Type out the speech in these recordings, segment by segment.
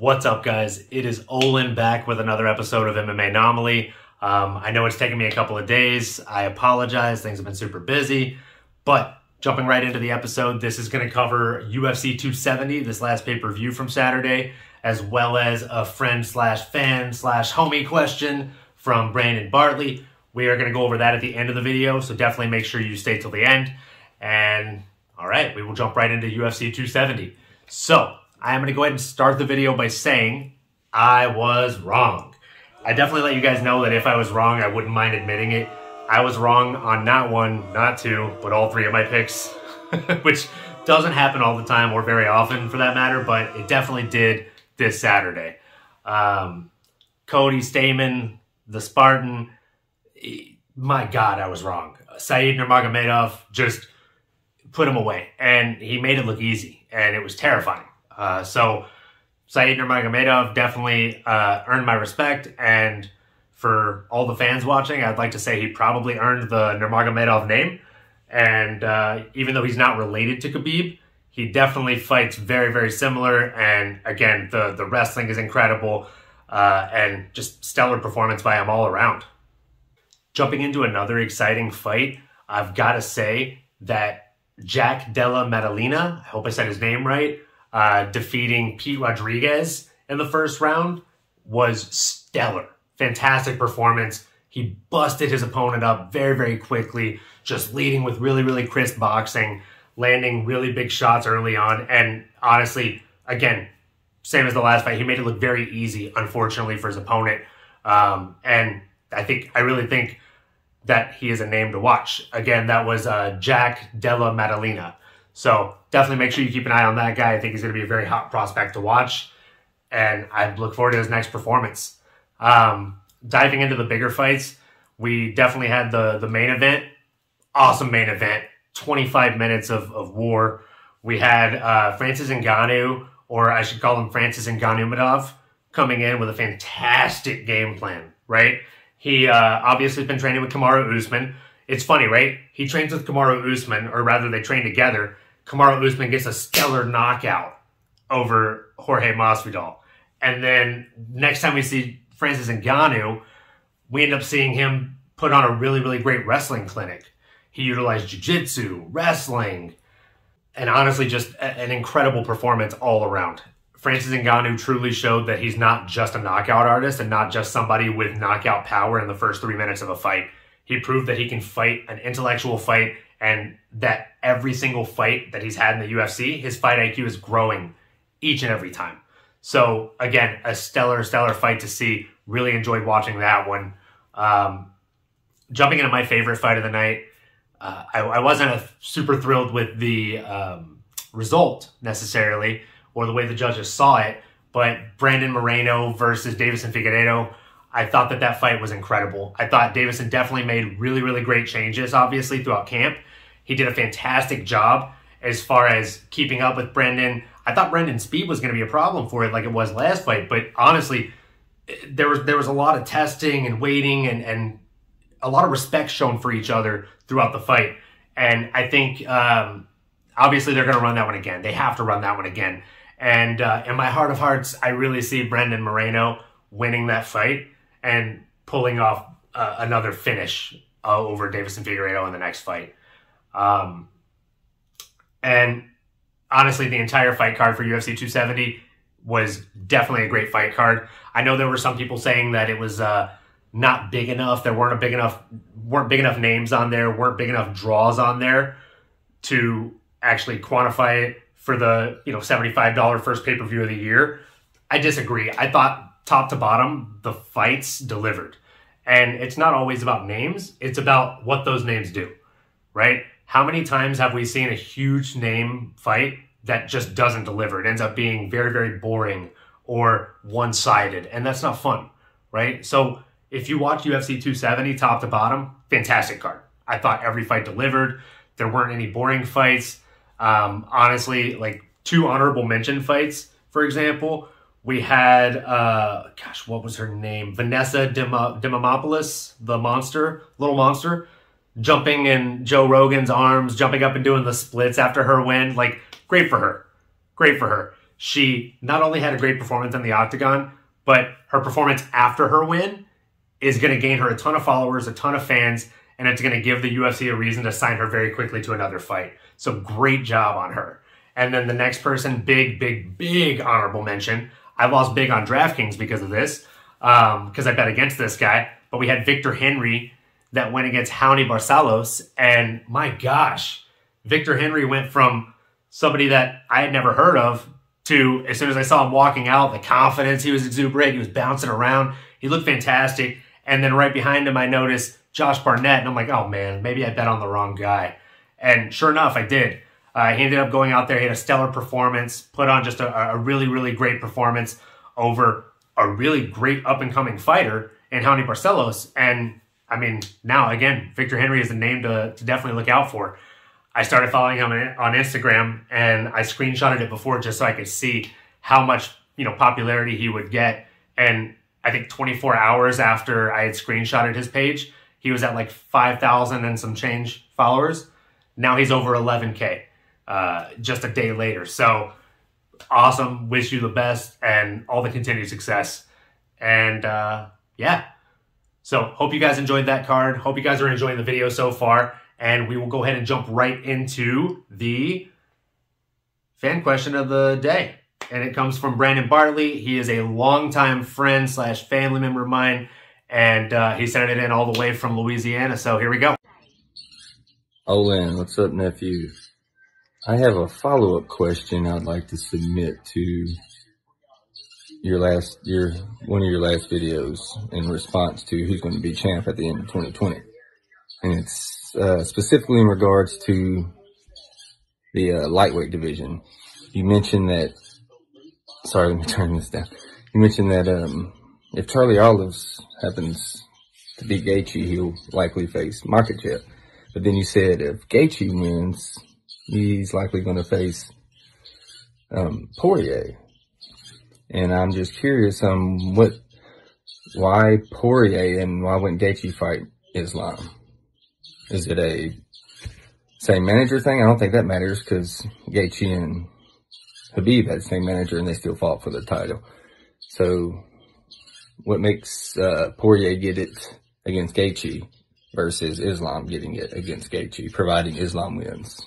What's up, guys? It is Olin back with another episode of MMA Anomaly. Um, I know it's taken me a couple of days. I apologize. Things have been super busy. But jumping right into the episode, this is going to cover UFC 270, this last pay per view from Saturday, as well as a friend slash fan slash homie question from Brandon Bartley. We are going to go over that at the end of the video, so definitely make sure you stay till the end. And all right, we will jump right into UFC 270. So, I'm going to go ahead and start the video by saying I was wrong. I definitely let you guys know that if I was wrong, I wouldn't mind admitting it. I was wrong on not one, not two, but all three of my picks, which doesn't happen all the time or very often for that matter, but it definitely did this Saturday. Um, Cody Stamann, the Spartan, my God, I was wrong. Said Nurmagomedov just put him away, and he made it look easy, and it was terrifying. Uh, so Said Nurmagomedov definitely uh, earned my respect, and for all the fans watching, I'd like to say he probably earned the Nurmagomedov name. And uh, even though he's not related to Khabib, he definitely fights very, very similar. And again, the the wrestling is incredible, uh, and just stellar performance by him all around. Jumping into another exciting fight, I've got to say that Jack Della Maddalena, I hope I said his name right, uh, defeating Pete Rodriguez in the first round was stellar. Fantastic performance. He busted his opponent up very, very quickly, just leading with really, really crisp boxing, landing really big shots early on. And honestly, again, same as the last fight, he made it look very easy, unfortunately, for his opponent. Um, and I think, I really think that he is a name to watch. Again, that was uh, Jack Della Maddalena. So definitely make sure you keep an eye on that guy. I think he's going to be a very hot prospect to watch. And I look forward to his next performance. Um, diving into the bigger fights, we definitely had the, the main event. Awesome main event. 25 minutes of, of war. We had uh, Francis Ngannou, or I should call him Francis Ngannoumadov, coming in with a fantastic game plan, right? He uh, obviously has been training with Kamaru Usman. It's funny, right? He trains with Kamaru Usman, or rather, they train together Kamaru Usman gets a stellar knockout over Jorge Masvidal. And then next time we see Francis Ngannou, we end up seeing him put on a really, really great wrestling clinic. He utilized jiu-jitsu, wrestling, and honestly just an incredible performance all around. Francis Ngannou truly showed that he's not just a knockout artist and not just somebody with knockout power in the first three minutes of a fight. He proved that he can fight an intellectual fight and that every single fight that he's had in the UFC, his fight IQ is growing each and every time. So again, a stellar, stellar fight to see. Really enjoyed watching that one. Um, jumping into my favorite fight of the night, uh, I, I, wasn't a, super thrilled with the um, result necessarily or the way the judges saw it, but Brandon Moreno versus Deiveson Figueiredo. I thought that that fight was incredible. I thought Deiveson definitely made really, really great changes, obviously, throughout camp. He did a fantastic job as far as keeping up with Brendan. I thought Brendan's speed was going to be a problem for it, like it was last fight. But honestly, there was there was a lot of testing and waiting and and a lot of respect shown for each other throughout the fight. And I think um, obviously they're going to run that one again. They have to run that one again. And uh, in my heart of hearts, I really see Brendan Moreno winning that fight and pulling off uh, another finish uh, over Deiveson Figueiredo in the next fight. Um, and honestly, the entire fight card for UFC 270 was definitely a great fight card. I know there were some people saying that it was uh, not big enough. There weren't a big enough weren't big enough names on there. weren't big enough draws on there to actually quantify it for the you know seventy five dollar first pay per view of the year. I disagree. I thought top to bottom the fights delivered, and it's not always about names. It's about what those names do, right? How many times have we seen a huge name fight that just doesn't deliver? It ends up being very, very boring or one sided, and that's not fun, right? So if you watch UFC 270 top to bottom, fantastic card. I thought every fight delivered. There weren't any boring fights. Um, honestly, like two honorable mention fights, for example, we had, uh, gosh, what was her name? Vanessa Demopoulos, the monster, little monster jumping in Joe Rogan's arms, jumping up and doing the splits after her win. Like, great for her. Great for her. she not only had a great performance in the octagon, but her performance after her win is going to gain her a ton of followers, a ton of fans, and it's going to give the UFC a reason to sign her very quickly to another fight. So great job on her. And then the next person, big, big, big honorable mention. I lost big on DraftKings because of this, because um, I bet against this guy. But we had Victor Henry that went against Raoni Barcelos, and my gosh, Victor Henry went from somebody that I had never heard of to as soon as I saw him walking out, the confidence he was exuberant, he was bouncing around, he looked fantastic. And then right behind him, I noticed Josh Barnett, and I'm like, oh man, maybe I bet on the wrong guy. And sure enough, I did. Uh, he ended up going out there, he had a stellar performance, put on just a, a really, really great performance over a really great up and coming fighter in Raoni Barcelos. And I mean, now again, Victor Henry is a name to, to definitely look out for. I started following him on Instagram and I screenshotted it before just so I could see how much, you know, popularity he would get. And I think 24 hours after I had screenshotted his page, he was at like 5,000 and some change followers. Now he's over 11K uh, just a day later. So awesome. Wish you the best and all the continued success. And uh, yeah. So hope you guys enjoyed that card. Hope you guys are enjoying the video so far. And we will go ahead and jump right into the fan question of the day. And it comes from Brandon Bartley. He is a longtime friend slash family member of mine. And uh, he sent it in all the way from Louisiana. So here we go. Olin, what's up, nephew? I have a follow-up question I'd like to submit to your last, your, one of your last videos in response to who's going to be champ at the end of 2020. And it's uh, specifically in regards to the uh, lightweight division. You mentioned that. Sorry, let me turn this down. You mentioned that um, if Charlie Olives happens to beat Gaethje, he'll likely face Makhachev. But then you said if Gaethje wins, he's likely going to face um, Poirier. And I'm just curious um what why Poirier and why wouldn't Gaethje fight Islam? Is it a same manager thing? I don't think that matters because Gaethje and Khabib had the same manager and they still fought for the title. So what makes uh, Poirier get it against Gaethje versus Islam getting it against Gaethje, providing Islam wins?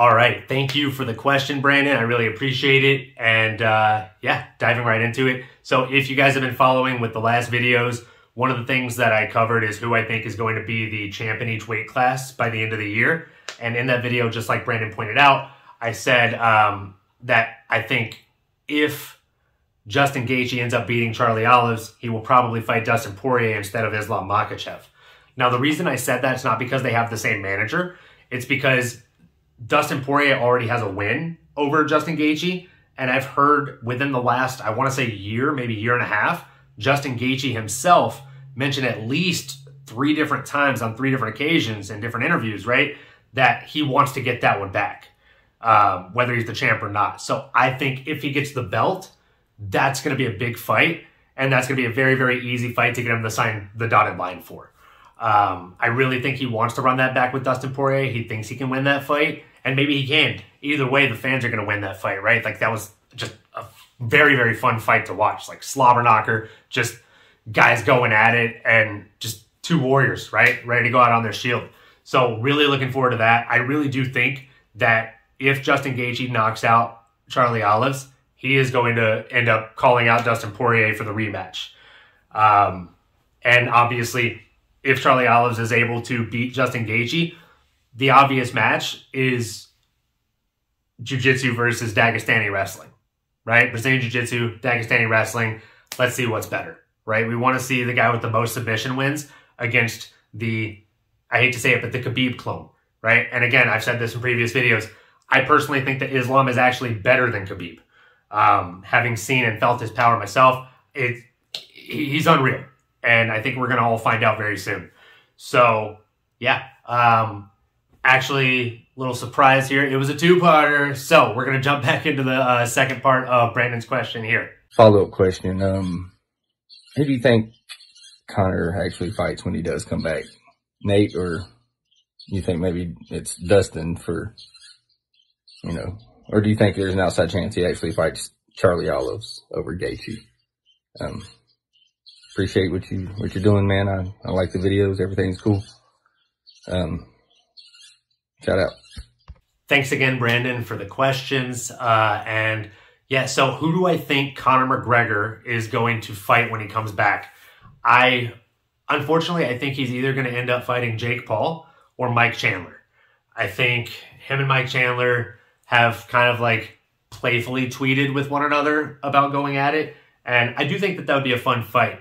All right. Thank you for the question, Brandon. I really appreciate it. And uh, yeah, diving right into it. So if you guys have been following with the last videos, one of the things that I covered is who I think is going to be the champ in each weight class by the end of the year. And in that video, just like Brandon pointed out, I said um, that I think if Justin Gaethje ends up beating Charlie Olives, he will probably fight Dustin Poirier instead of Islam Makhachev. Now, the reason I said that is not because they have the same manager. It's because Dustin Poirier already has a win over Justin Gaethje. And I've heard within the last, I want to say year, maybe year and a half, Justin Gaethje himself mentioned at least three different times on three different occasions in different interviews, right? That he wants to get that one back, um, whether he's the champ or not. So I think if he gets the belt, that's going to be a big fight. And that's going to be a very, very easy fight to get him to sign the dotted line for. Um, I really think he wants to run that back with Dustin Poirier. He thinks he can win that fight, and maybe he can. Either way, the fans are going to win that fight, right? Like that was just a very, very fun fight to watch. Like slobber knocker, just guys going at it and just two warriors, right? Ready to go out on their shield. So really looking forward to that. I really do think that if Justin Gaethje knocks out Charlie Olives, he is going to end up calling out Dustin Poirier for the rematch. Um, and obviously, if Charlie Olives is able to beat Justin Gaethje, the obvious match is Jiu-Jitsu versus Dagestani wrestling right? Brazilian Jiu Jitsu, Dagestani wrestling. Let's see what's better, right? We want to see the guy with the most submission wins against the, I hate to say it, but the Khabib clone, right? And again, I've said this in previous videos. I personally think that Islam is actually better than Khabib. Um, having seen and felt his power myself, it, he's unreal. And I think we're going to all find out very soon. So, yeah. Um, actually, little surprise here. It was a two-parter, so we're gonna jump back into the uh, second part of Brandon's question here. Follow-up question: um, Who do you think Conor actually fights when he does come back? Nate, or you think maybe it's Dustin for you know or do you think there's an outside chance he actually fights Charlie Olives over Gaethje? Um, appreciate what you what you're doing, man. I, I like the videos. Everything's cool. Um, shout out. Thanks again, Brandon, for the questions. Uh, and yeah, so who do I think Conor McGregor is going to fight when he comes back? I unfortunately I think he's either going to end up fighting Jake Paul or Mike Chandler. I think him and Mike Chandler have kind of like playfully tweeted with one another about going at it. And I do think that that would be a fun fight.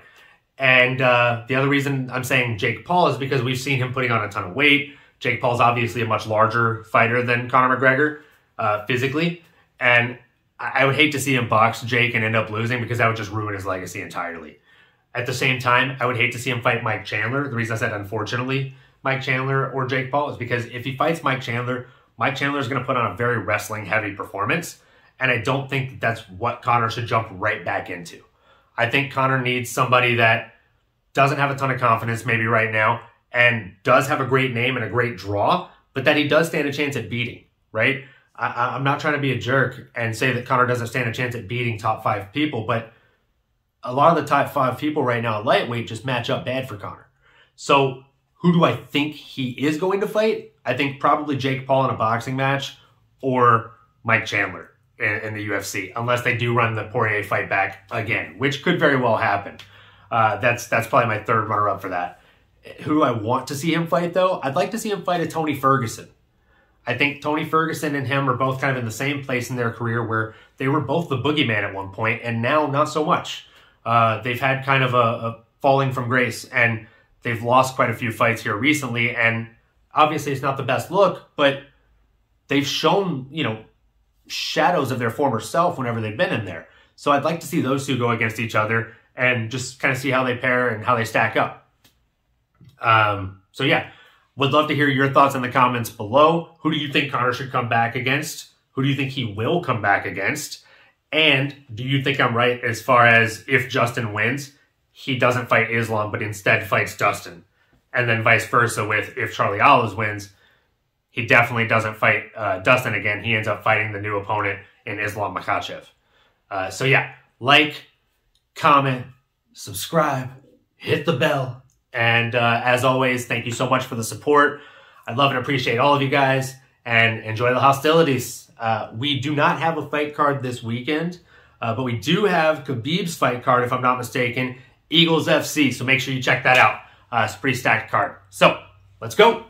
And uh, the other reason I'm saying Jake Paul is because we've seen him putting on a ton of weight. Jake Paul's obviously a much larger fighter than Conor McGregor uh, physically. And I would hate to see him box Jake and end up losing because that would just ruin his legacy entirely. At the same time, I would hate to see him fight Mike Chandler. The reason I said unfortunately Mike Chandler or Jake Paul is because if he fights Mike Chandler, Mike Chandler is going to put on a very wrestling heavy performance. And I don't think that that's what Conor should jump right back into. I think Conor needs somebody that doesn't have a ton of confidence maybe right now and does have a great name and a great draw, but that he does stand a chance at beating, right? I, am not trying to be a jerk and say that Conor doesn't stand a chance at beating top five people, but a lot of the top five people right now at lightweight just match up bad for Conor. So who do I think he is going to fight? I think probably Jake Paul in a boxing match or Mike Chandler in, in the UFC, unless they do run the Poirier fight back again, which could very well happen. Uh, that's that's probably my third runner up for that. Who I want to see him fight though? I'd like to see him fight a Tony Ferguson. I think Tony Ferguson and him are both kind of in the same place in their career where they were both the boogeyman at one point, and now not so much. Uh, they've had kind of a, a falling from grace, and they've lost quite a few fights here recently. And obviously, it's not the best look, but they've shown you know shadows of their former self whenever they've been in there. So I'd like to see those two go against each other and just kind of see how they pair and how they stack up. Um, so yeah, would love to hear your thoughts in the comments below. Who do you think Conor should come back against? Who do you think he will come back against? And do you think I'm right as far as if Justin wins, he doesn't fight Islam, but instead fights Dustin? And then vice versa with if Charlie Olives wins, he definitely doesn't fight uh, Dustin again. He ends up fighting the new opponent in Islam Makhachev. Uh, so yeah, like, comment, subscribe, hit the bell, and uh, as always, thank you so much for the support. I love and appreciate all of you guys and enjoy the hostilities. Uh, we do not have a fight card this weekend, uh, but we do have Khabib's fight card, if I'm not mistaken, Eagles FC. So make sure you check that out. Uh, it's a pretty stacked card. So let's go.